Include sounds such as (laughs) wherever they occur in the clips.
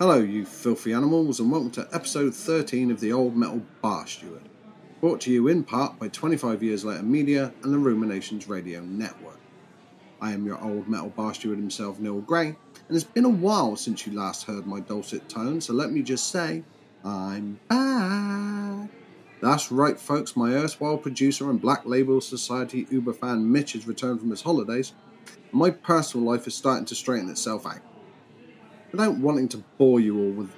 Hello, you filthy animals, and welcome to episode 13 of the Old Metal Bar Steward. Brought to you in part by 25 Years Later Media and the Ruminations Radio Network. I am your old metal bar steward himself, Neil Gray, and it's been a while since you last heard my dulcet tones, so let me just say, I'm back. That's right, folks, my erstwhile producer and Black Label Society Uber fan Mitch has returned from his holidays, and my personal life is starting to straighten itself out. Without wanting to bore you all with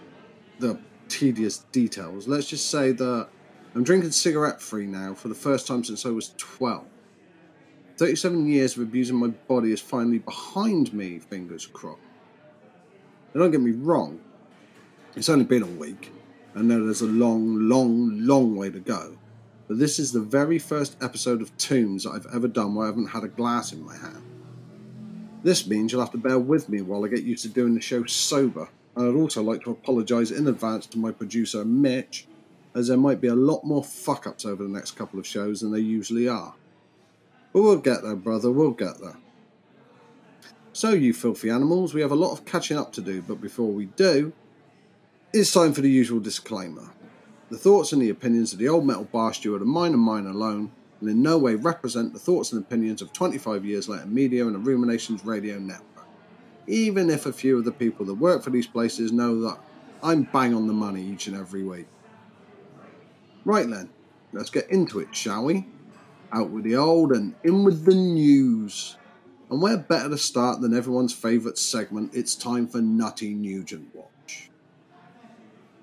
the tedious details, let's just say that I'm drinking cigarette free now for the first time since I was 12. 37 years of abusing my body is finally behind me, fingers crossed. Now, don't get me wrong, it's only been a week. I know there's a long, long, long way to go. But this is the very first episode of Tombs I've ever done where I haven't had a glass in my hand. This means you'll have to bear with me while I get used to doing the show sober. And I'd also like to apologise in advance to my producer, Mitch, as there might be a lot more fuck ups over the next couple of shows than there usually are. But we'll get there, brother, we'll get there. So, you filthy animals, we have a lot of catching up to do, but before we do, it's time for the usual disclaimer. The thoughts and the opinions of the old metal bar steward are mine and mine alone, and in no way represent the thoughts and opinions of 25 years later media and the Ruminations Radio Network. Even if a few of the people that work for these places know that I'm bang on the money each and every week. Right then, let's get into it, shall we? Out with the old and in with the news. And where better to start than everyone's favourite segment, it's time for Nutty Nugent Watch.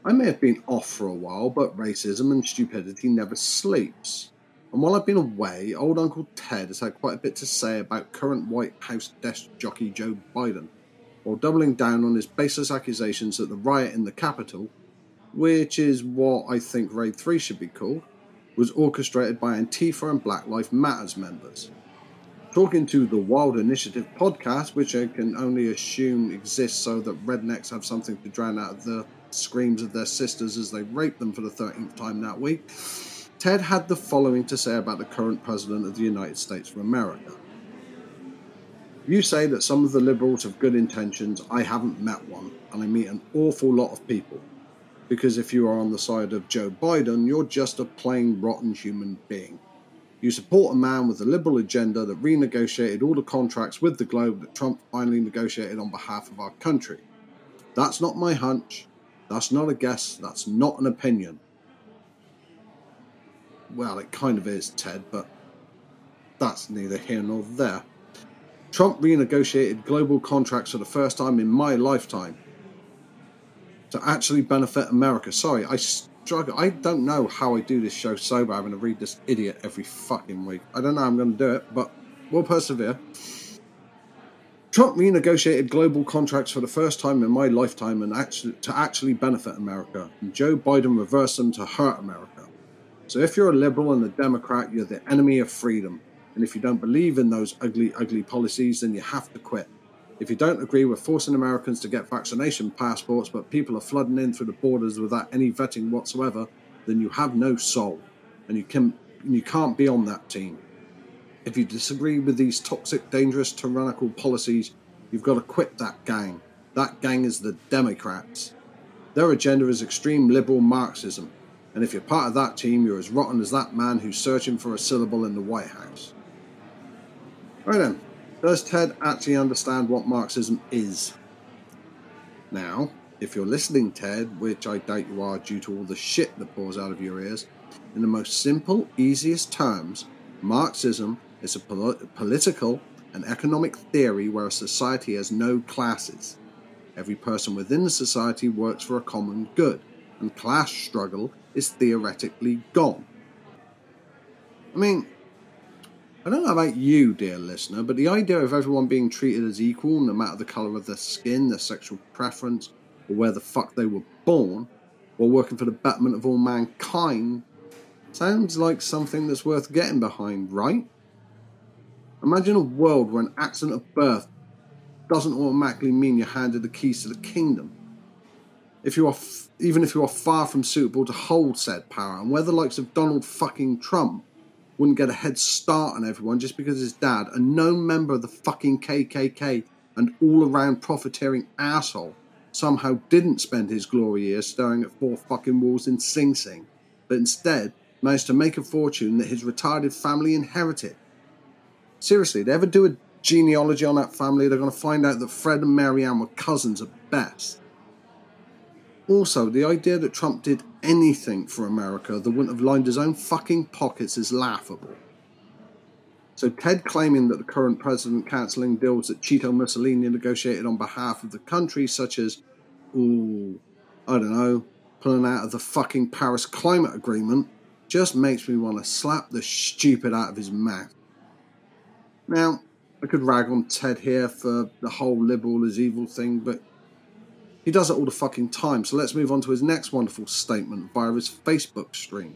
I may have been off for a while, but racism and stupidity never sleeps. And while I've been away, old Uncle Ted has had quite a bit to say about current White House desk jockey Joe Biden, while doubling down on his baseless accusations that the riot in the Capitol, which is what I think Raid 3 should be called, was orchestrated by Antifa and Black Lives Matters members. Talking to the Wild Initiative podcast, which I can only assume exists so that rednecks have something to drown out the screams of their sisters as they rape them for the 13th time that week, Ted had the following to say about the current President of the United States of America. You say that some of the liberals have good intentions. I haven't met one, and I meet an awful lot of people. Because if you are on the side of Joe Biden, you're just a plain rotten human being. You support a man with a liberal agenda that renegotiated all the contracts with the globe that Trump finally negotiated on behalf of our country. That's not my hunch. That's not a guess. That's not an opinion. Well, it kind of is, Ted, but that's neither here nor there. Trump renegotiated global contracts for the first time in my lifetime to actually benefit America. Sorry, I struggle. I don't know how I do this show sober, having to read this idiot every fucking week. I don't know how I'm going to do it, but we'll persevere. Trump renegotiated global contracts for the first time in my lifetime and actually, to actually benefit America, and Joe Biden reversed them to hurt America. So if you're a liberal and a Democrat, you're the enemy of freedom. And if you don't believe in those ugly, ugly policies, then you have to quit. If you don't agree with forcing Americans to get vaccination passports, but people are flooding in through the borders without any vetting whatsoever, then you have no soul, and you can you can't be on that team. If you disagree with these toxic, dangerous, tyrannical policies, you've got to quit that gang. That gang is the Democrats. Their agenda is extreme liberal Marxism, and if you're part of that team, you're as rotten as that man who's searching for a syllable in the White House. Right then, does Ted actually understand what Marxism is? Now, if you're listening, Ted, which I doubt you are due to all the shit that pours out of your ears, in the most simple, easiest terms, Marxism is a pol- political and economic theory where a society has no classes. Every person within the society works for a common good, and class struggle is theoretically gone. I mean, I don't know about you, dear listener, but the idea of everyone being treated as equal, no matter the colour of their skin, their sexual preference, or where the fuck they were born, while working for the betterment of all mankind, sounds like something that's worth getting behind, right? Imagine a world where an accident of birth doesn't automatically mean you're handed the keys to the kingdom. If you are, even if you are far from suitable to hold said power, and where the likes of Donald fucking Trump wouldn't get a head start on everyone just because his dad, a known member of the fucking KKK and all around profiteering asshole, somehow didn't spend his glory years staring at four fucking walls in Sing Sing, but instead managed to make a fortune that his retarded family inherited. Seriously, they ever do a genealogy on that family, they're going to find out that Fred and Mary Ann were cousins at best. Also, the idea that Trump did anything for America that wouldn't have lined his own fucking pockets is laughable. So, Ted claiming that the current president cancelling deals that Cheeto Mussolini negotiated on behalf of the country, such as, ooh, I don't know, pulling out of the fucking Paris Climate Agreement, just makes me want to slap the stupid out of his mouth. Now, I could rag on Ted here for the whole liberal is evil thing, but he does it all the fucking time. So let's move on to his next wonderful statement via his Facebook stream,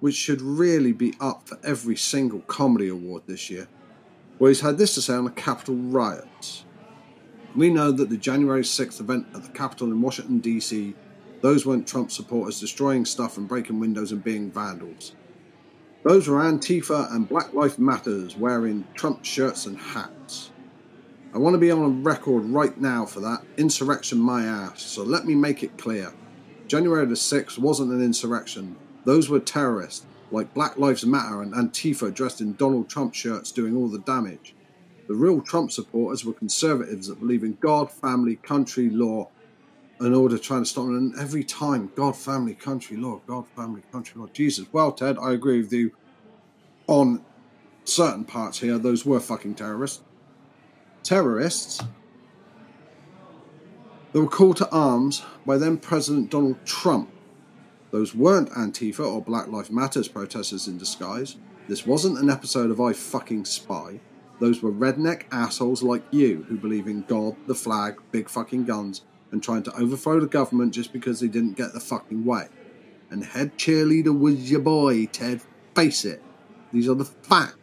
which should really be up for every single comedy award this year, where he's had this to say on the Capitol riots. We know that the January 6th event at the Capitol in Washington, D.C., those weren't Trump supporters destroying stuff and breaking windows and being vandals. Those were Antifa and Black Lives Matters wearing Trump shirts and hats. I want to be on a record right now for that. Insurrection my ass. So let me make it clear. January the 6th wasn't an insurrection. Those were terrorists, like Black Lives Matter and Antifa dressed in Donald Trump shirts doing all the damage. The real Trump supporters were conservatives that believe in God, family, country, law, in order trying to stop them. And every time, God, family, country, law, God, family, country, law, Jesus. Well, Ted, I agree with you on certain parts here. Those were fucking terrorists. Terrorists that were called to arms by then President Donald Trump. Those weren't Antifa or Black Lives Matters protesters in disguise. This wasn't an episode of I fucking spy. Those were redneck assholes like you who believe in God, the flag, big fucking guns, and trying to overthrow the government just because they didn't get the fucking way. And head cheerleader was your boy, Ted. Face it. These are the facts.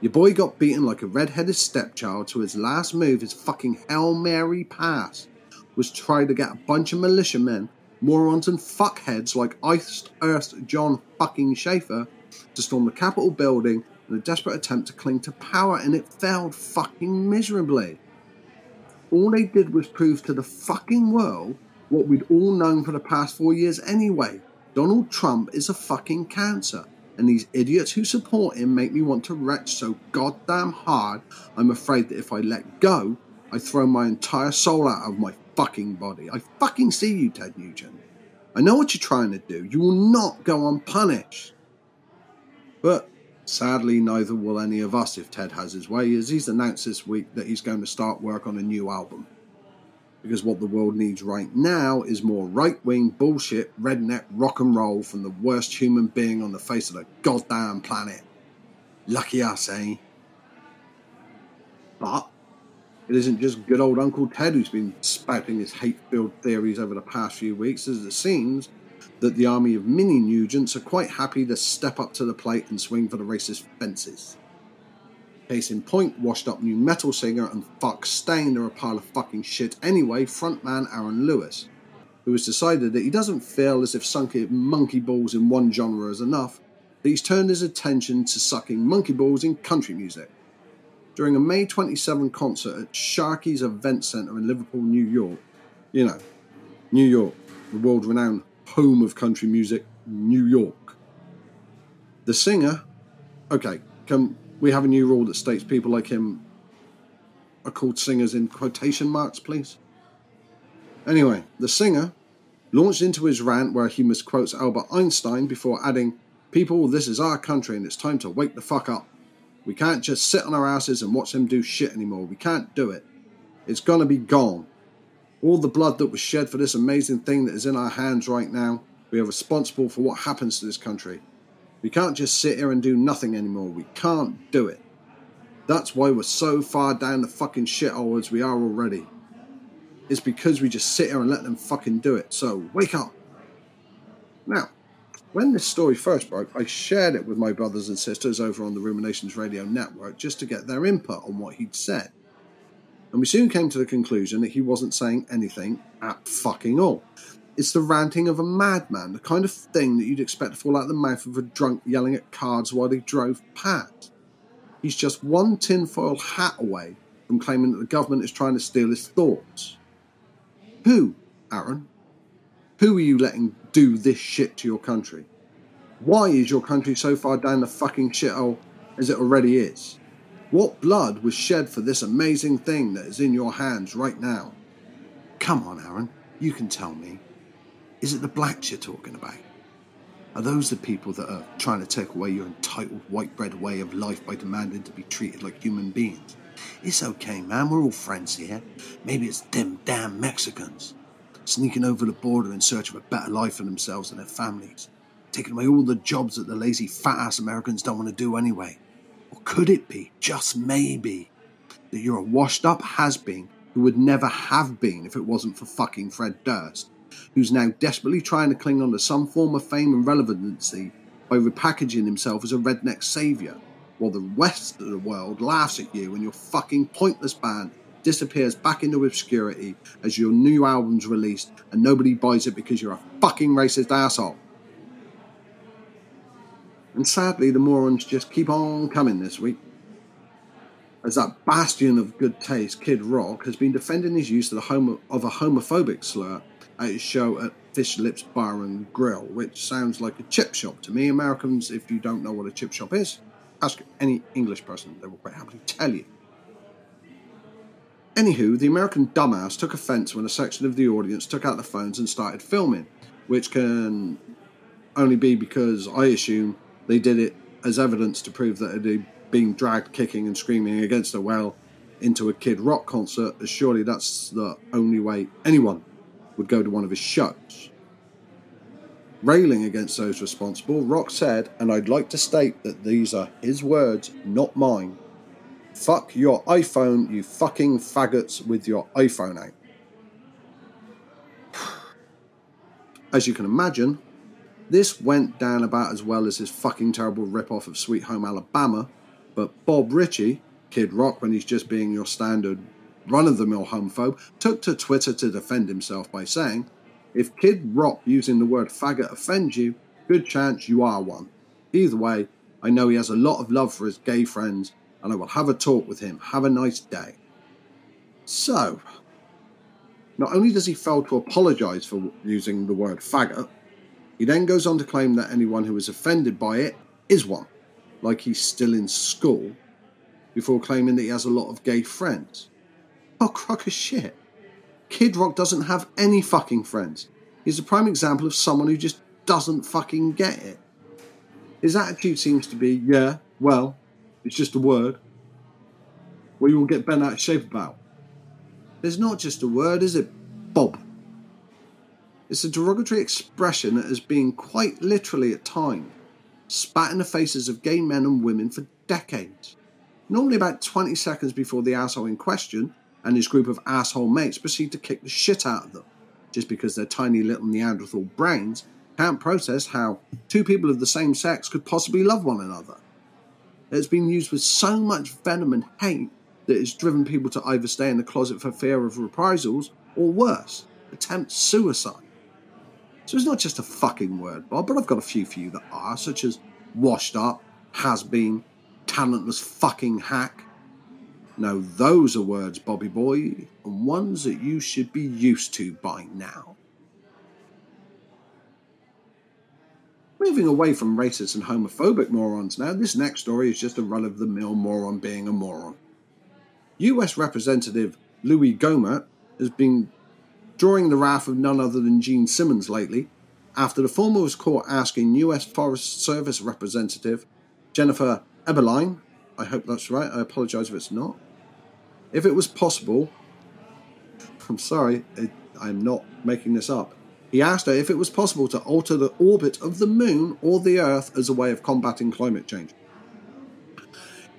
Your boy got beaten like a red-headed stepchild, so his last move, his fucking Hail Mary pass, was try to get a bunch of militiamen, morons and fuckheads like Iced Earth Jon fucking Schaffer to storm the Capitol building in a desperate attempt to cling to power, and it failed fucking miserably all they did was prove to the fucking world what we'd all known for the past four years anyway. Donald Trump is a fucking cancer. And these idiots who support him make me want to retch so goddamn hard, I'm afraid that if I let go, I throw my entire soul out of my fucking body. I fucking see you, Ted Nugent. I know what you're trying to do. You will not go unpunished. But Sadly, neither will any of us if Ted has his way, as he's announced this week that he's going to start work on a new album. Because what the world needs right now is more right wing bullshit, redneck rock and roll from the worst human being on the face of the goddamn planet. Lucky us, eh? But it isn't just good old Uncle Ted who's been spouting his hate filled theories over the past few weeks, as it seems that the army of mini Nugents are quite happy to step up to the plate and swing for the racist fences. Case in point, washed up nu metal singer and fuck stain are a pile of fucking shit anyway, frontman Aaron Lewis, who has decided that he doesn't feel as if sunking monkey balls in one genre is enough, that he's turned his attention to sucking monkey balls in country music. During a May 27 concert at Sharkey's Event Centre in Liverpool, New York, you know, New York, the world renowned home of country music, New York. The singer, okay, can we have a new rule that states people like him are called singers in quotation marks, please? Anyway, the singer launched into his rant where he misquotes Albert Einstein before adding, People, this is our country and it's time to wake the fuck up. We can't just sit on our asses and watch them do shit anymore. We can't do it. It's gonna be gone. All the blood that was shed for this amazing thing that is in our hands right now, we are responsible for what happens to this country. We can't just sit here and do nothing anymore. We can't do it. That's why we're so far down the fucking shithole as we are already. It's because we just sit here and let them fucking do it. So wake up. Now, when this story first broke, I shared it with my brothers and sisters over on the Ruminations Radio Network just to get their input on what he'd said and we soon came to the conclusion that he wasn't saying anything at fucking all. It's the ranting of a madman, the kind of thing that you'd expect to fall out of the mouth of a drunk yelling at cards while they drove past. He's just one tinfoil hat away from claiming that the government is trying to steal his thoughts. Who, Aaron? Who are you letting do this shit to your country? Why is your country so far down the fucking shithole as it already is? What blood was shed for this amazing thing that is in your hands right now? Come on, Aaron, you can tell me. Is it the blacks you're talking about? Are those the people that are trying to take away your entitled white bread way of life by demanding to be treated like human beings? It's okay, man, we're all friends here. Maybe it's them damn Mexicans sneaking over the border in search of a better life for themselves and their families, taking away all the jobs that the lazy fat ass Americans don't want to do anyway. Or could it be, just maybe, that you're a washed up has been who would never have been if it wasn't for fucking Fred Durst, who's now desperately trying to cling on to some form of fame and relevancy by repackaging himself as a redneck savior, while the rest of the world laughs at you and your fucking pointless band disappears back into obscurity as your new album's released and nobody buys it because you're a fucking racist asshole. And sadly, the morons just keep on coming this week. As that bastion of good taste, Kid Rock, has been defending his use of, the homo- of a homophobic slur at show at Fish Lips Bar and Grill, which sounds like a chip shop to me. Americans, if you don't know what a chip shop is, ask any English person, they will quite happily tell you. Anywho, the American dumbass took offence when a section of the audience took out the phones and started filming, which can only be because I assume they did it as evidence to prove that had been dragged kicking and screaming against a well into a Kid Rock concert, as surely that's the only way anyone would go to one of his shows. Railing against those responsible, Rock said, and I'd like to state that these are his words, not mine. Fuck your iPhone, you fucking faggots with your iPhone out. (sighs) As you can imagine, this went down about as well as his fucking terrible rip-off of Sweet Home Alabama, but Bob Ritchie, Kid Rock when he's just being your standard run-of-the-mill homophobe, took to Twitter to defend himself by saying, if Kid Rock using the word faggot offends you, good chance you are one. Either way, I know he has a lot of love for his gay friends, and I will have a talk with him. Have a nice day. So, not only does he fail to apologise for using the word faggot, he then goes on to claim that anyone who is offended by it is one, like he's still in school, before claiming that he has a lot of gay friends. Oh, crock of shit. Kid Rock doesn't have any fucking friends. He's a prime example of someone who just doesn't fucking get it. His attitude seems to be, yeah, well, it's just a word. What you will get bent out of shape about. It's not just a word, is it, Bob? It's a derogatory expression that has been quite literally at times spat in the faces of gay men and women for decades. Normally, about 20 seconds before the asshole in question and his group of asshole mates proceed to kick the shit out of them, just because their tiny little Neanderthal brains can't process how two people of the same sex could possibly love one another. It's been used with so much venom and hate that it's driven people to either stay in the closet for fear of reprisals or worse, attempt suicide. So it's not just a fucking word, Bob, but I've got a few for you that are, such as washed up, has been, talentless fucking hack. Now, those are words, Bobby boy, and ones that you should be used to by now. Moving away from racist and homophobic morons now, this next story is just a run of the mill moron being a moron. US Representative Louie Gohmert has been drawing the wrath of none other than Gene Simmons lately after the former was caught asking US Forest Service Representative Jennifer Eberlein, I hope that's right, I apologise if it's not, if it was possible, I'm sorry, I'm not making this up, he asked her if it was possible to alter the orbit of the moon or the Earth as a way of combating climate change.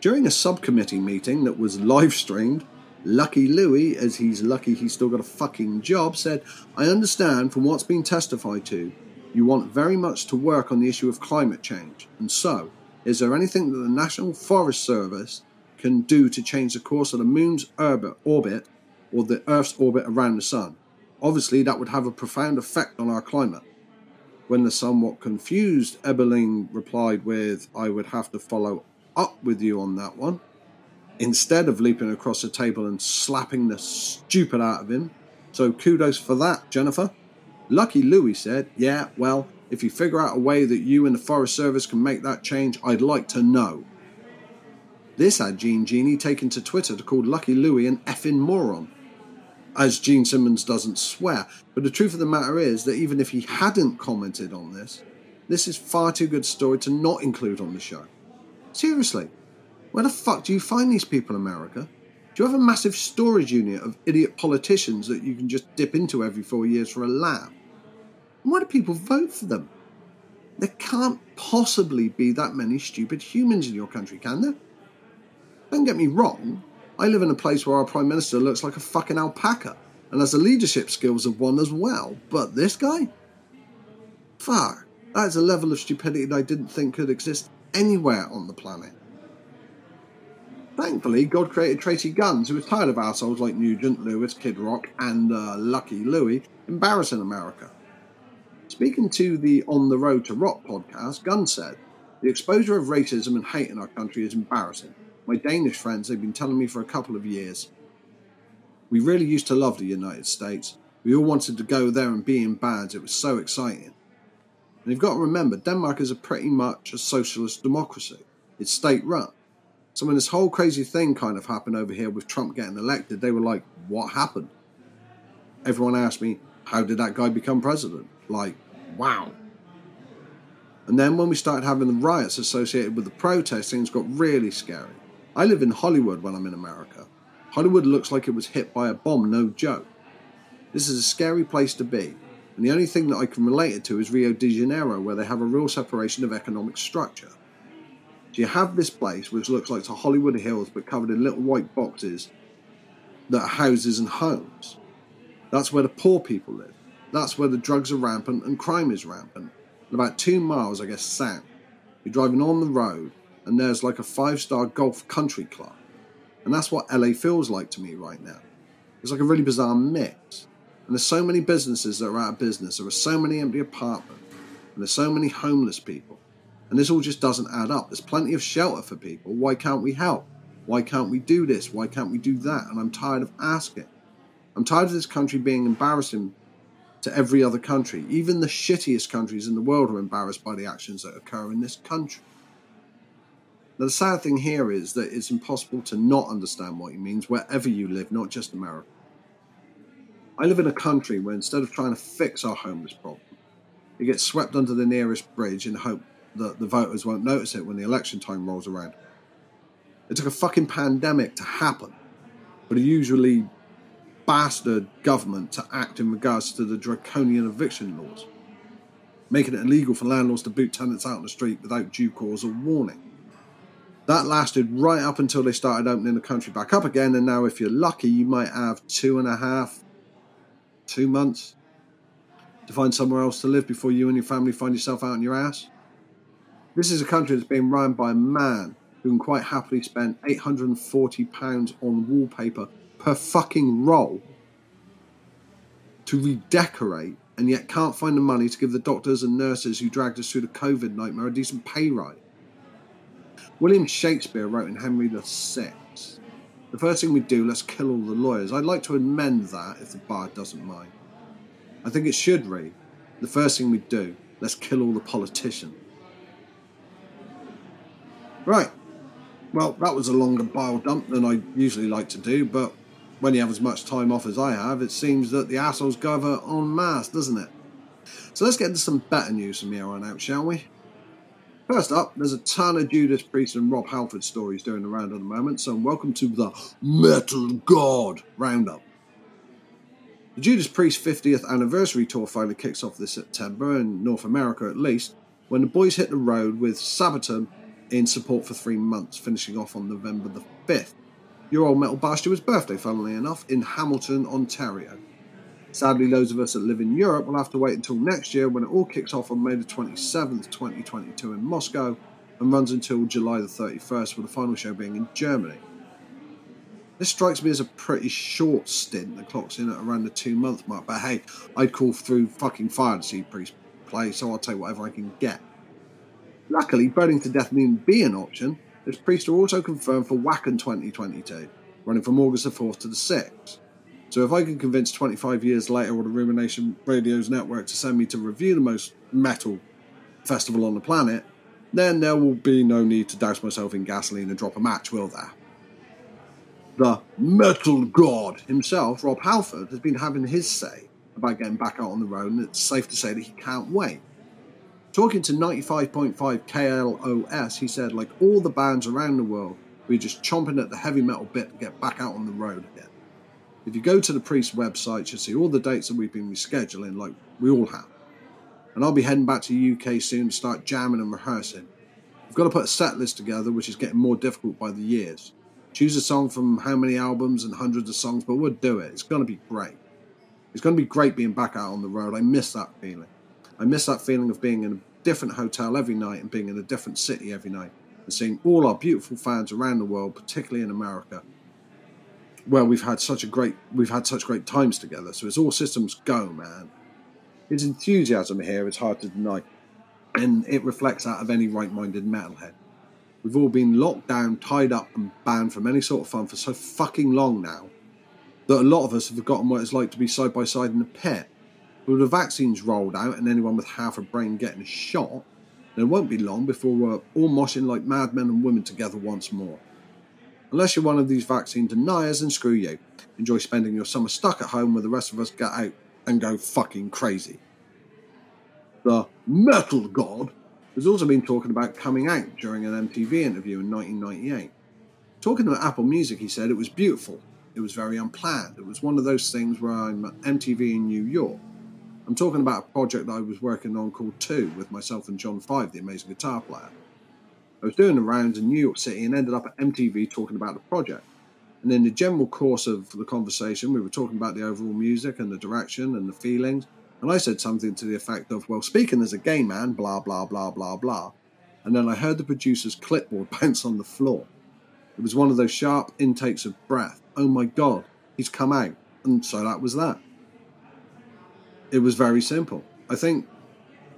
During a subcommittee meeting that was live streamed, Lucky Louie, as he's lucky he's still got a fucking job, said, I understand from what's been testified to, you want very much to work on the issue of climate change. And so, is there anything that the National Forest Service can do to change the course of the moon's orbit or the Earth's orbit around the sun? Obviously, that would have a profound effect on our climate. When the somewhat confused Eberlein replied with, I would have to follow up with you on that one, instead of leaping across the table and slapping the stupid out of him, So kudos for that, Jennifer. Lucky Louie said, Yeah, well, if you figure out a way that you and the Forest Service can make that change, I'd like to know. This had Gene Genie taken to Twitter to call Lucky Louie an effing moron. As Gene Simmons doesn't swear, but the truth of the matter is that even if he hadn't commented on this, this is far too good story to not include on the show. Seriously, where the fuck do you find these people, America? Do you have a massive storage unit of idiot politicians that you can just dip into every four years for a laugh? Why do people vote for them? There can't possibly be that many stupid humans in your country, can there? Don't get me wrong, I live in a place where our Prime Minister looks like a fucking alpaca and has the leadership skills of one as well, but this guy? Fuck, that is a level of stupidity that I didn't think could exist anywhere on the planet. Thankfully, God created Tracii Guns, who was tired of assholes like Nugent, Lewis, Kid Rock, and uh, Lucky Louie embarrassing America. Speaking to the On the Road to Rock podcast, Gunn said, The exposure of racism and hate in our country is embarrassing. My Danish friends have been telling me for a couple of years. We really used to love the United States. We all wanted to go there and be in bands. It was so exciting. And you've got to remember, Denmark is a pretty much a socialist democracy. It's state run. So when this whole crazy thing kind of happened over here with Trump getting elected, they were like, what happened? Everyone asked me, how did that guy become president? Like, wow. And then when we started having the riots associated with the protests, things got really scary. I live in Hollywood when I'm in America. Hollywood looks like it was hit by a bomb, no joke. This is a scary place to be, and the only thing that I can relate it to is Rio de Janeiro, where they have a real separation of economic structure. So you have this place which looks like the Hollywood Hills but covered in little white boxes that are houses and homes. That's where the poor people live. That's where the drugs are rampant and crime is rampant. And about two miles, I guess, south, you're driving on the road and there's like a five star golf country club. And that's what LA feels like to me right now. It's like a really bizarre mix. And there's so many businesses that are out of business. There are so many empty apartments. And there's so many homeless people. And this all just doesn't add up. There's plenty of shelter for people. Why can't we help? Why can't we do this? Why can't we do that? And I'm tired of asking. I'm tired of this country being embarrassing to every other country. Even the shittiest countries in the world are embarrassed by the actions that occur in this country. Now, the sad thing here is that it's impossible to not understand what he means wherever you live, not just America. I live in a country where instead of trying to fix our homeless problem, it gets swept under the nearest bridge in hope that the voters won't notice it when the election time rolls around. It took a fucking pandemic to happen, but a usually bastard government to act in regards to the draconian eviction laws, making it illegal for landlords to boot tenants out on the street without due cause or warning. That lasted right up until they started opening the country back up again, and now, if you're lucky, you might have two and a half, two months to find somewhere else to live before you and your family find yourself out on your ass. This is a country that's being run by a man who can quite happily spend £840 on wallpaper per fucking roll to redecorate and yet can't find the money to give the doctors and nurses who dragged us through the COVID nightmare a decent pay rise. William Shakespeare wrote in Henry VI, The first thing we do, let's kill all the lawyers. I'd like to amend that if the bard doesn't mind. I think it should read, The first thing we do, let's kill all the politicians. Right. Well, that was a longer bile dump than I usually like to do, but when you have as much time off as I have, it seems that the assholes gather en masse, doesn't it? So let's get into some better news from here on out, shall we? First up, there's a ton of Judas Priest and Rob Halford stories doing around at the moment, so welcome to the Metal God Roundup. The Judas Priest 50th anniversary tour finally kicks off this September, in North America at least, when the boys hit the road with Sabaton in support for three months, finishing off on November the 5th. Your old metal bastard was birthday, funnily enough, in Hamilton, Ontario. Sadly, those of us that live in Europe will have to wait until next year when it all kicks off on May the 27th, 2022 in Moscow and runs until July the 31st, with the final show being in Germany. This strikes me as a pretty short stint that clocks in at around the two month mark, but hey, I'd call through fucking fire to see Priest play, so I'll take whatever I can get. Luckily, Burning to Death needn't be an option, as Priest are also confirmed for Wacken 2022, running from August the 4th to the 6th. So if I can convince 25 years later or the Rumination Radio's network to send me to review the most metal festival on the planet, then there will be no need to douse myself in gasoline and drop a match, will there? The metal god himself, Rob Halford, has been having his say about getting back out on the road, and it's safe to say that he can't wait. Talking to 95.5 KLOS, he said, like all the bands around the world, we're just chomping at the heavy metal bit to get back out on the road again. If you go to the Priest website, you'll see all the dates that we've been rescheduling, like we all have. And I'll be heading back to the UK soon to start jamming and rehearsing. We've got to put a set list together, which is getting more difficult by the years. Choose a song from how many albums and hundreds of songs, but we'll do it. It's going to be great. It's going to be great being back out on the road. I miss that feeling. I miss that feeling of being in a different hotel every night and being in a different city every night and seeing all our beautiful fans around the world, particularly in America, where we've had such a great we've had such great times together. So it's all systems go, man. His enthusiasm here is hard to deny, and it reflects that of any right-minded metalhead. We've all been locked down, tied up, and banned from any sort of fun for so fucking long now that a lot of us have forgotten what it's like to be side by side in a pit with the vaccines rolled out and anyone with half a brain getting a shot, then it won't be long before we're all moshing like madmen and women together once more. Unless you're one of these vaccine deniers, and screw you. Enjoy spending your summer stuck at home where the rest of us get out and go fucking crazy. The Metal God has also been talking about coming out during an MTV interview in 1998. Talking to Apple Music, he said it was beautiful. It was very unplanned. It was one of those things where I'm at MTV in New York I'm talking about a project I was working on called Two with myself and John Five, the amazing guitar player. I was doing the rounds in New York City and ended up at MTV talking about the project. And in the general course of the conversation, we were talking about the overall music and the direction and the feelings. And I said something to the effect of, Well, speaking as a gay man, blah, blah, blah, blah, blah. And then I heard the producer's clipboard (laughs) bounce on the floor. It was one of those sharp intakes of breath. Oh my God, he's come out. And so that was that it was very simple. I think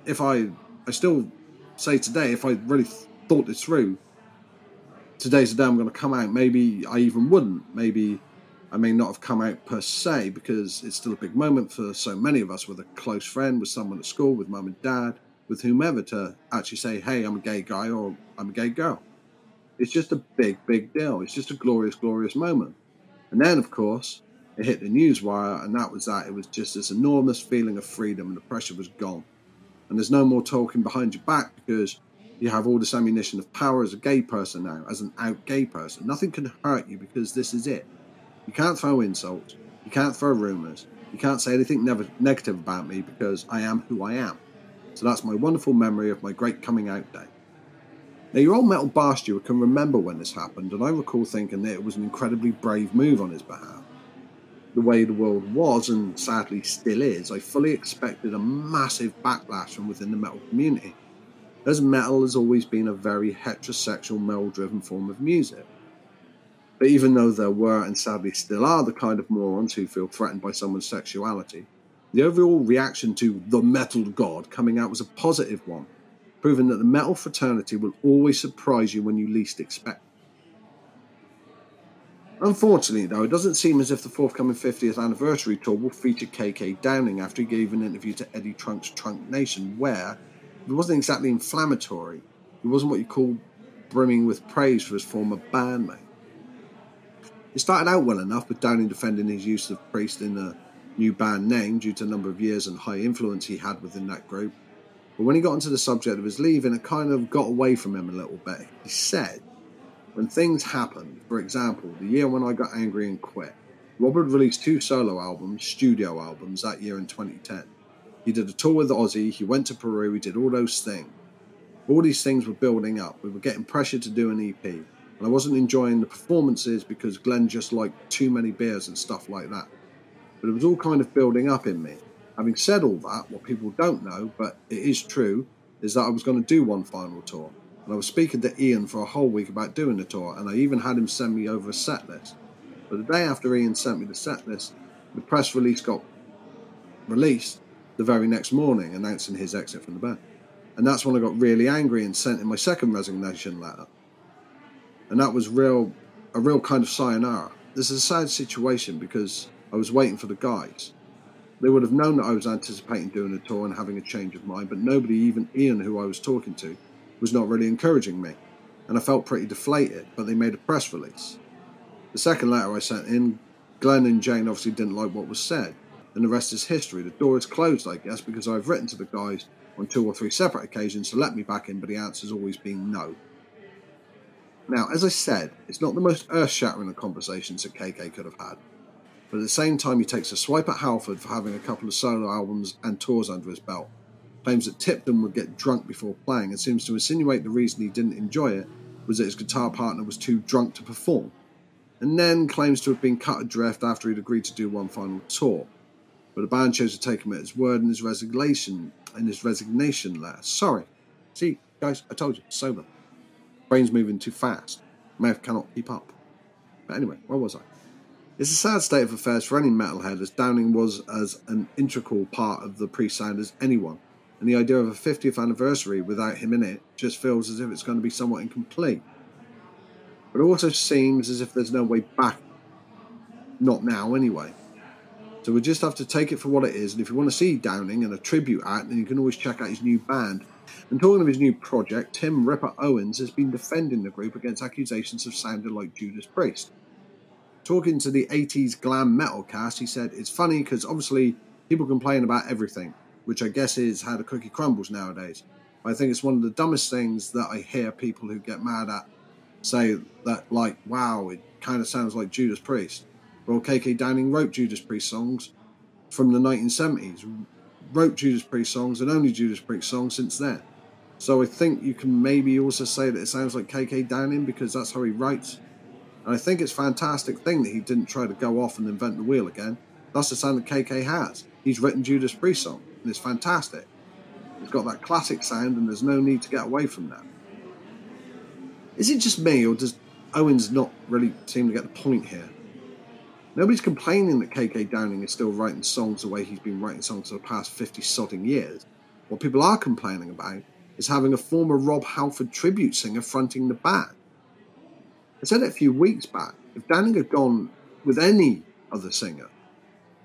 if I, I still say today, if I really thought this through, today's the day I'm going to come out. Maybe I even wouldn't. Maybe I may not have come out per se because it's still a big moment for so many of us with a close friend, with someone at school, with mum and dad, with whomever to actually say, hey, I'm a gay guy or I'm a gay girl. It's just a big, big deal. It's just a glorious, glorious moment. And then, of course, it hit the news wire, and that was that. It was just this enormous feeling of freedom, and the pressure was gone. And there's no more talking behind your back because you have all this ammunition of power as a gay person now, as an out gay person. Nothing can hurt you because this is it. You can't throw insults, you can't throw rumours, you can't say anything never negative about me because I am who I am. So that's my wonderful memory of my great coming out day. Now, your old metal bar steward can remember when this happened, and I recall thinking that it was an incredibly brave move on his behalf the way the world was and sadly still is, I fully expected a massive backlash from within the metal community, as metal has always been a very heterosexual, male driven form of music. But even though there were and sadly still are the kind of morons who feel threatened by someone's sexuality, the overall reaction to the metal god coming out was a positive one, proving that the metal fraternity will always surprise you when you least expect Unfortunately, though, it doesn't seem as if the forthcoming 50th anniversary tour will feature KK Downing after he gave an interview to Eddie Trunk's Trunk Nation, where it wasn't exactly inflammatory. He wasn't what you call brimming with praise for his former bandmate. It started out well enough with Downing defending his use of Priest in the new band name due to the number of years and high influence he had within that group. But when he got into the subject of his leaving, it kind of got away from him a little bit. He said when things happened, for example, the year when I got angry and quit, Robert released two solo albums, studio albums, that year in 2010. He did a tour with Ozzy, he went to Peru, he did all those things. All these things were building up. We were getting pressure to do an EP. And I wasn't enjoying the performances because Glenn just liked too many beers and stuff like that. But it was all kind of building up in me. Having said all that, what people don't know, but it is true, is that I was going to do one final tour and I was speaking to Ian for a whole week about doing the tour, and I even had him send me over a set list. But the day after Ian sent me the set list, the press release got released the very next morning announcing his exit from the band. And that's when I got really angry and sent in my second resignation letter. And that was real a real kind of sayonara. This is a sad situation because I was waiting for the guys. They would have known that I was anticipating doing a tour and having a change of mind, but nobody, even Ian, who I was talking to, was not really encouraging me, and I felt pretty deflated, but they made a press release. The second letter I sent in, Glenn and Jane obviously didn't like what was said, and the rest is history. The door is closed, I guess, because I've written to the guys on two or three separate occasions to let me back in, but the answer's always been no. Now, as I said, it's not the most earth shattering of conversations that KK could have had, but at the same time, he takes a swipe at Halford for having a couple of solo albums and tours under his belt, claims that Tipton would get drunk before playing, and seems to insinuate the reason he didn't enjoy it was that his guitar partner was too drunk to perform, and then claims to have been cut adrift after he'd agreed to do one final tour. But the band chose to take him at his word in his resignation in his resignation letter. Sorry. See, guys, I told you, sober. Brain's moving too fast. Mouth cannot keep up. But anyway, where was I? It's a sad state of affairs for any metalhead, as Downing was as an integral part of the pre-sound as anyone, and the idea of a 50th anniversary without him in it just feels as if it's going to be somewhat incomplete. But it also seems as if there's no way back. Not now, anyway. So we just have to take it for what it is. And if you want to see Downing and a tribute act, then you can always check out his new band. And talking of his new project, Tim Ripper Owens has been defending the group against accusations of sounding like Judas Priest. Talking to the 80s glam metal cast, he said, It's funny because obviously people complain about everything, which I guess is how the cookie crumbles nowadays. I think it's one of the dumbest things that I hear people who get mad at say that, like, wow, it kind of sounds like Judas Priest. Well, KK Downing wrote Judas Priest songs from the 1970s, wrote Judas Priest songs and only Judas Priest songs since then. So I think you can maybe also say that it sounds like KK Downing because that's how he writes. And I think it's a fantastic thing that he didn't try to go off and invent the wheel again. That's the sound that KK has. He's written Judas Priest song, and it's fantastic. It's got that classic sound, and there's no need to get away from that. Is it just me, or does Owens not really seem to get the point here? Nobody's complaining that KK Downing is still writing songs the way he's been writing songs for the past 50 sodding years. What people are complaining about is having a former Rob Halford tribute singer fronting the band. I said it a few weeks back. If Downing had gone with any other singer,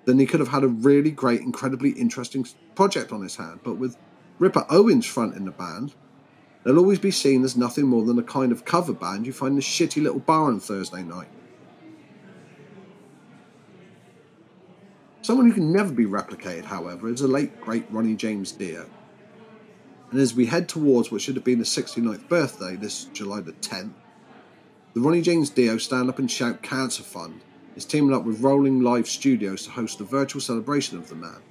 then he could have had a really great, incredibly interesting project on his hand. But with Ripper Owens fronting the band, they'll always be seen as nothing more than a kind of cover band you find in a shitty little bar on Thursday night. Someone who can never be replicated, however, is the late great Ronnie James Dio. And as we head towards what should have been his 69th birthday this July the 10th, the Ronnie James Dio Stand Up and Shout Cancer Fund is teaming up with Rolling Live Studios to host a virtual celebration of the man.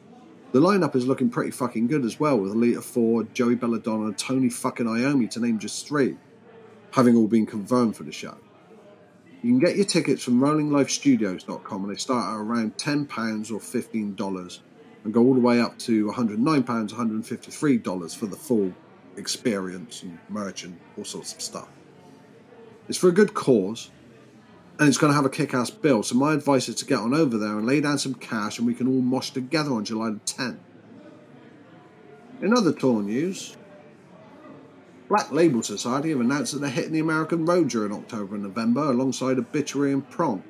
The lineup is looking pretty fucking good as well, with Lita Ford, Joey Belladonna, and Tony fucking Iommi to name just three, having all been confirmed for the show. You can get your tickets from rollinglivestudios.com and they start at around £10 or $15 and go all the way up to £109, $153 for the full experience and merch and all sorts of stuff. It's for a good cause and it's going to have a kick ass bill. So, my advice is to get on over there and lay down some cash and we can all mosh together on July the 10th. In other tour news, Black Label Society have announced that they're hitting the American road during October and November alongside Obituary and Prong.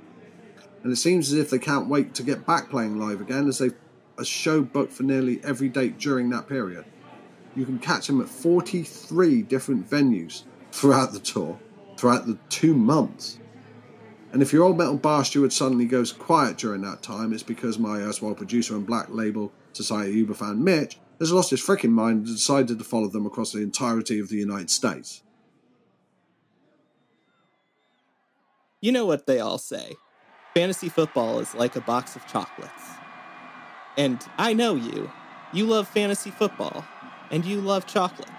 And it seems as if they can't wait to get back playing live again as they've a show booked for nearly every date during that period. You can catch them at 43 different venues throughout the tour, throughout the two months. And if your old metal bar steward suddenly goes quiet during that time, it's because my erstwhile producer and Black Label Society Uber fan Mitch has lost his freaking mind and decided to follow them across the entirety of the United States. You know what they all say fantasy football is like a box of chocolates. And I know you. You love fantasy football, and you love chocolates.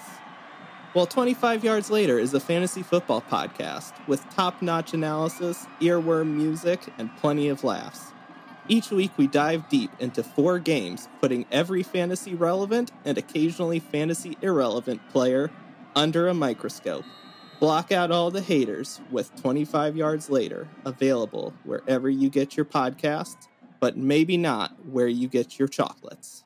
Well, 25 Yards Later is a fantasy football podcast with top notch analysis, earworm music, and plenty of laughs. Each week, we dive deep into four games, putting every fantasy relevant and occasionally fantasy irrelevant player under a microscope. Block out all the haters with 25 Yards Later, available wherever you get your podcasts, but maybe not where you get your chocolates.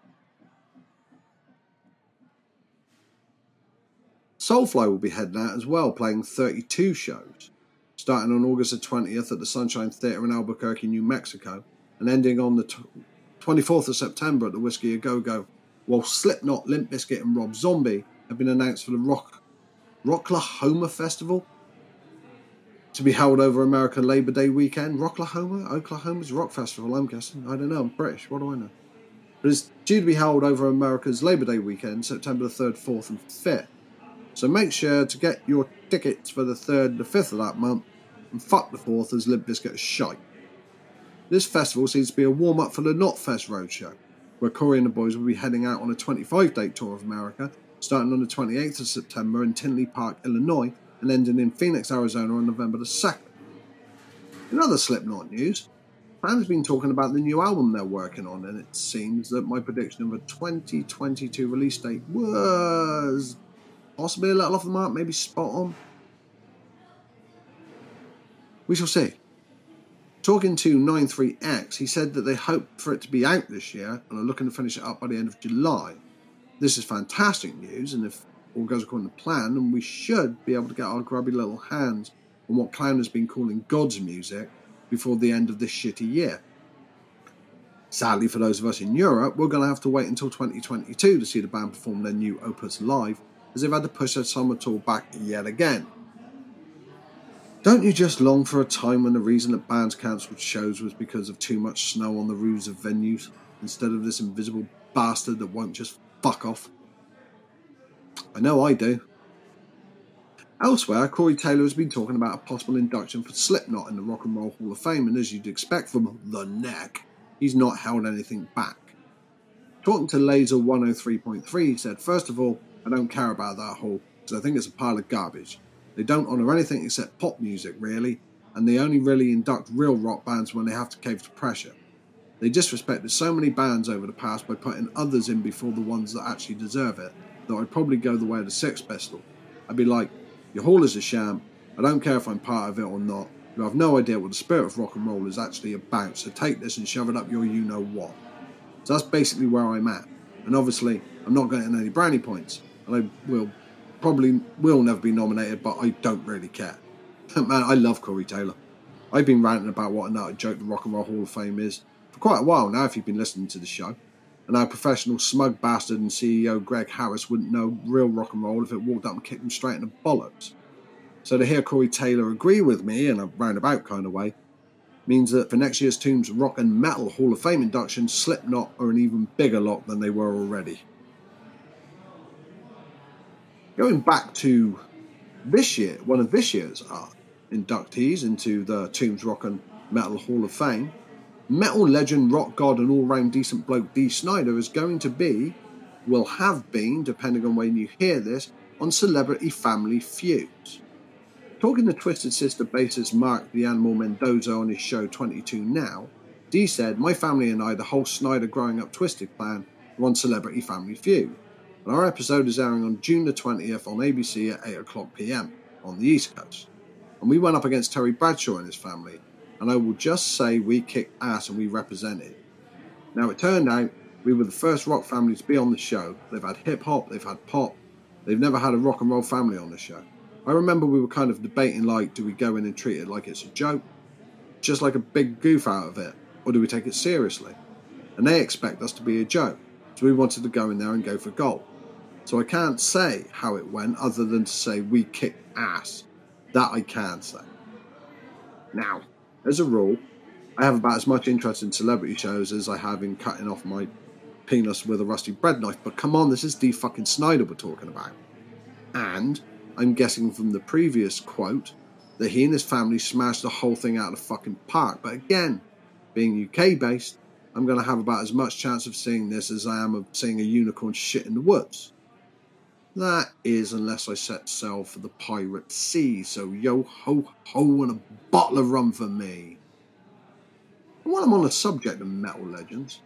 Soulfly will be heading out as well, playing 32 shows, starting on August the 20th at the Sunshine Theatre in Albuquerque, New Mexico, and ending on the 24th of September at the Whiskey A Go Go, while Slipknot, Limp Bizkit, and Rob Zombie have been announced for the Rock Rocklahoma Festival to be held over American Labor Day weekend. Rocklahoma? Oklahoma's Rock Festival, I'm guessing. I don't know, I'm British, what do I know? But it's due to be held over America's Labor Day weekend, September the 3rd, 4th, and 5th. So make sure to get your tickets for the 3rd and the 5th of that month, and fuck the 4th as Limp Bizkit is shite. This festival seems to be a warm up for the Knotfest Roadshow, where Corey and the boys will be heading out on a 25 date tour of America, starting on the 28th of September in Tinley Park, Illinois, and ending in Phoenix, Arizona on November the 2nd. In other Slipknot news, fans have been talking about the new album they're working on, and it seems that my prediction of a 2022 release date was possibly a little off the mark, maybe spot on. We shall see. Talking to 93X, he said that they hope for it to be out this year and are looking to finish it up by the end of July. This is fantastic news, and if all goes according to plan, then we should be able to get our grubby little hands on what Clown has been calling God's music before the end of this shitty year. Sadly, for those of us in Europe, we're going to have to wait until 2022 to see the band perform their new opus live, as they've had to push their summer tour back yet again. Don't you just long for a time when the reason that bands cancelled shows was because of too much snow on the roofs of venues, instead of this invisible bastard that won't just fuck off? I know I do. Elsewhere, Corey Taylor has been talking about a possible induction for Slipknot in the Rock and Roll Hall of Fame, and as you'd expect from the neck, he's not held anything back. Talking to Lazer 103.3, he said, First of all, I don't care about that hall, because I think it's a pile of garbage. They don't honour anything except pop music, really, and they only really induct real rock bands when they have to cave to pressure. They disrespected so many bands over the past by putting others in before the ones that actually deserve it that I'd probably go the way of the Sex Pistol. I'd be like, your hall is a sham, I don't care if I'm part of it or not, you have no idea what the spirit of rock and roll is actually about, so take this and shove it up your you know what. So that's basically where I'm at. And obviously, I'm not getting any brownie points, and I will probably will never be nominated, but I don't really care. (laughs) Man, I love Corey Taylor. I've been ranting about what a nut joke the Rock and Roll Hall of Fame is for quite a while now, if you've been listening to the show. And our professional smug bastard and CEO Greg Harris wouldn't know real rock and roll if it walked up and kicked him straight in the bollocks. So to hear Corey Taylor agree with me in a roundabout kind of way means that for next year's Tombs Rock and Metal Hall of Fame induction, Slipknot are an even bigger lot than they were already. Going back to this year, one of this year's uh, inductees into the Tombs Rock and Metal Hall of Fame, metal legend, rock god, and all round decent bloke Dee Snider is going to be, will have been, depending on when you hear this, on Celebrity Family Feuds. Talking to Twisted Sister bassist Mark the Animal Mendoza on his show 22 Now, Dee said, My family and I, the whole Snider growing up Twisted clan, were on Celebrity Family Feud. And our episode is airing on June the 20th on ABC at 8 o'clock pm on the East Coast. And we went up against Terry Bradshaw and his family, and I will just say we kicked ass and we represented. Now, it turned out we were the first rock family to be on the show. They've had hip hop, they've had pop, they've never had a rock and roll family on the show. I remember we were kind of debating like, do we go in and treat it like it's a joke, just like a big goof out of it, or do we take it seriously? And they expect us to be a joke, so we wanted to go in there and go for gold. So I can't say how it went other than to say we kicked ass. That I can say. Now, as a rule, I have about as much interest in celebrity shows as I have in cutting off my penis with a rusty bread knife. But come on, this is Dee fucking Snider we're talking about. And I'm guessing from the previous quote that he and his family smashed the whole thing out of the fucking park. But again, being UK based, I'm going to have about as much chance of seeing this as I am of seeing a unicorn shit in the woods. That is, unless I set sail for the pirate sea. So yo ho ho and a bottle of rum for me. And while I'm on the subject of metal legends,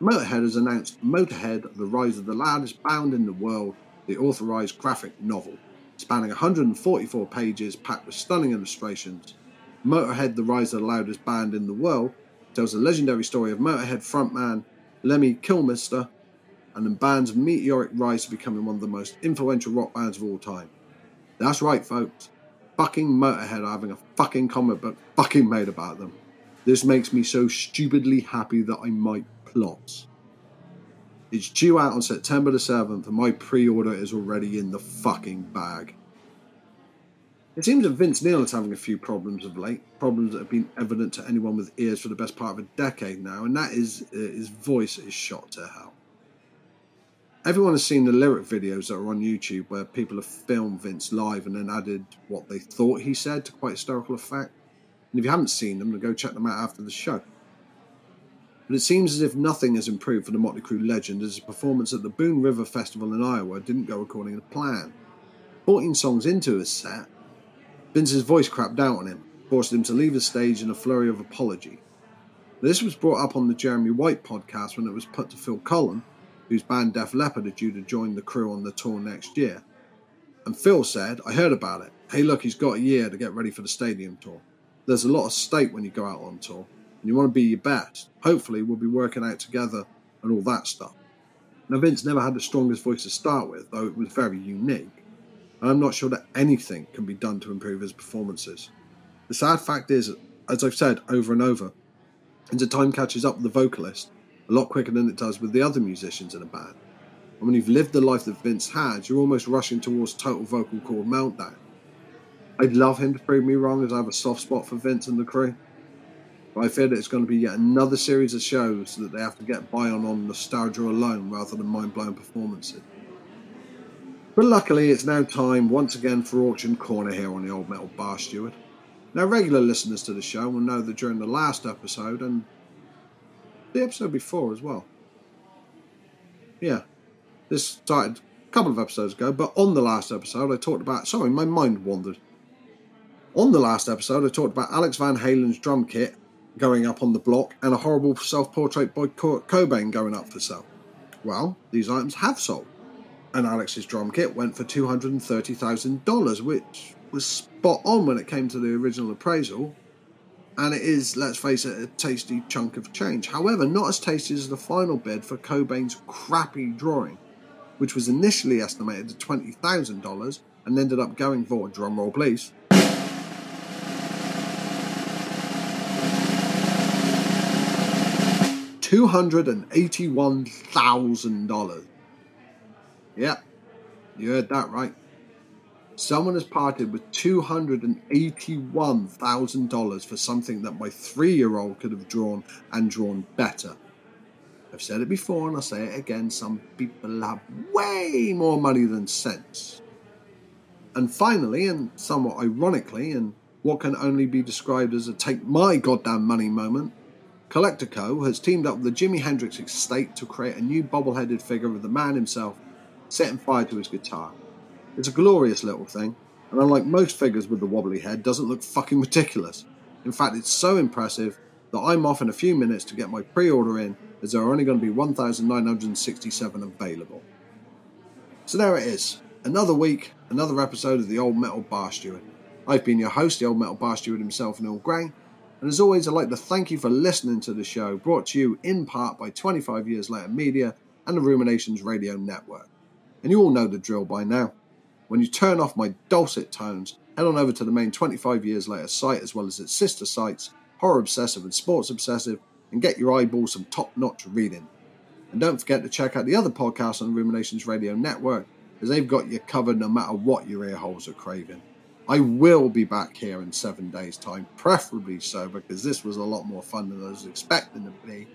Motorhead has announced Motorhead: The Rise of the Loudest Band in the World, the authorized graphic novel, spanning 144 pages, packed with stunning illustrations. Motorhead: The Rise of the Loudest Band in the World tells the legendary story of Motorhead frontman Lemmy Kilmister and the band's meteoric rise to becoming one of the most influential rock bands of all time. That's right, folks. Fucking Motorhead are having a fucking comic book fucking made about them. This makes me so stupidly happy that I might plot. It's due out on September the 7th, and my pre order is already in the fucking bag. It seems that Vince Neil is having a few problems of late, problems that have been evident to anyone with ears for the best part of a decade now, and that is uh, his voice is shot to hell. Everyone has seen the lyric videos that are on YouTube where people have filmed Vince live and then added what they thought he said to quite historical effect. And if you haven't seen them, then go check them out after the show. But it seems as if nothing has improved for the Motley Crue legend as his performance at the Boone River Festival in Iowa didn't go according to plan. 14 songs into his set, Vince's voice crapped out on him, forcing him to leave the stage in a flurry of apology. This was brought up on the Jeremy White podcast when it was put to Phil Collen, whose band Def Leppard are due to join the crew on the tour next year. And Phil said, I heard about it. Hey, look, he's got a year to get ready for the stadium tour. There's a lot of stake when you go out on tour, and you want to be your best. Hopefully, we'll be working out together and all that stuff. Now, Vince never had the strongest voice to start with, though it was very unique and I'm not sure that anything can be done to improve his performances. The sad fact is, as I've said over and over, is the time catches up with the vocalist a lot quicker than it does with the other musicians in a band. And when you've lived the life that Vince had, you're almost rushing towards total vocal cord meltdown. I'd love him to prove me wrong as I have a soft spot for Vince and the crew. But I fear that it's going to be yet another series of shows that they have to get by on on nostalgia alone rather than mind blowing performances. But luckily, it's now time once again for Auction Corner here on the Old Metal Bar Steward. Now, regular listeners to the show will know that during the last episode and the episode before as well. Yeah, this started a couple of episodes ago, but on the last episode, I talked about. Sorry, my mind wandered. On the last episode, I talked about Alex Van Halen's drum kit going up on the block and a horrible self portrait by Cobain going up for sale. Well, these items have sold and Alex's drum kit went for $230,000, which was spot on when it came to the original appraisal. And it is, let's face it, a tasty chunk of change. However, not as tasty as the final bid for Cobain's crappy drawing, which was initially estimated at $20,000 and ended up going for, drumroll please, $281,000. Yep, you heard that right. Someone has parted with $281,000 for something that my three year old could have drawn and drawn better. I've said it before and I'll say it again some people have way more money than sense. And finally, and somewhat ironically, and what can only be described as a take my goddamn money moment, Collector Co. has teamed up with the Jimi Hendrix estate to create a new bobble headed figure of the man himself setting fire to his guitar. It's a glorious little thing, and unlike most figures with the wobbly head, doesn't look fucking ridiculous. In fact, it's so impressive that I'm off in a few minutes to get my pre order in, as there are only going to be 1,967 available. So there it is. Another week, another episode of the Old Metal Bar Steward. I've been your host, the Old Metal Bar Steward himself, Neil Gray, and as always, I'd like to thank you for listening to the show, brought to you in part by 25 Years Later Media and the Ruminations Radio Network and you all know the drill by now. When you turn off my dulcet tones, head on over to the main 25 years later site as well as its sister sites, Horror Obsessive and Sports Obsessive, and get your eyeballs some top notch reading. And don't forget to check out the other podcasts on the Ruminations Radio Network, as they've got you covered no matter what your ear holes are craving. I will be back here in seven days' time, preferably sober, because this was a lot more fun than I was expecting to be,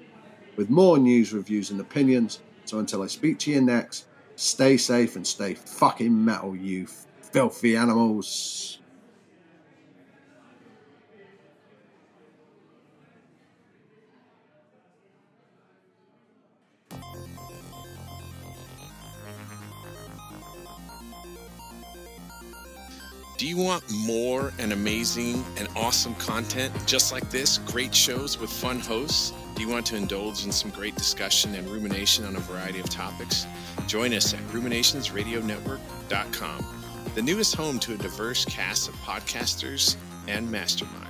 with more news, reviews, and opinions. So until I speak to you next, Stay safe and stay fucking metal, you filthy animals. Do you want more and amazing and awesome content just like this? Great shows with fun hosts? Do you want to indulge in some great discussion and rumination on a variety of topics? Join us at ruminationsradionetwork.com, the newest home to a diverse cast of podcasters and masterminds.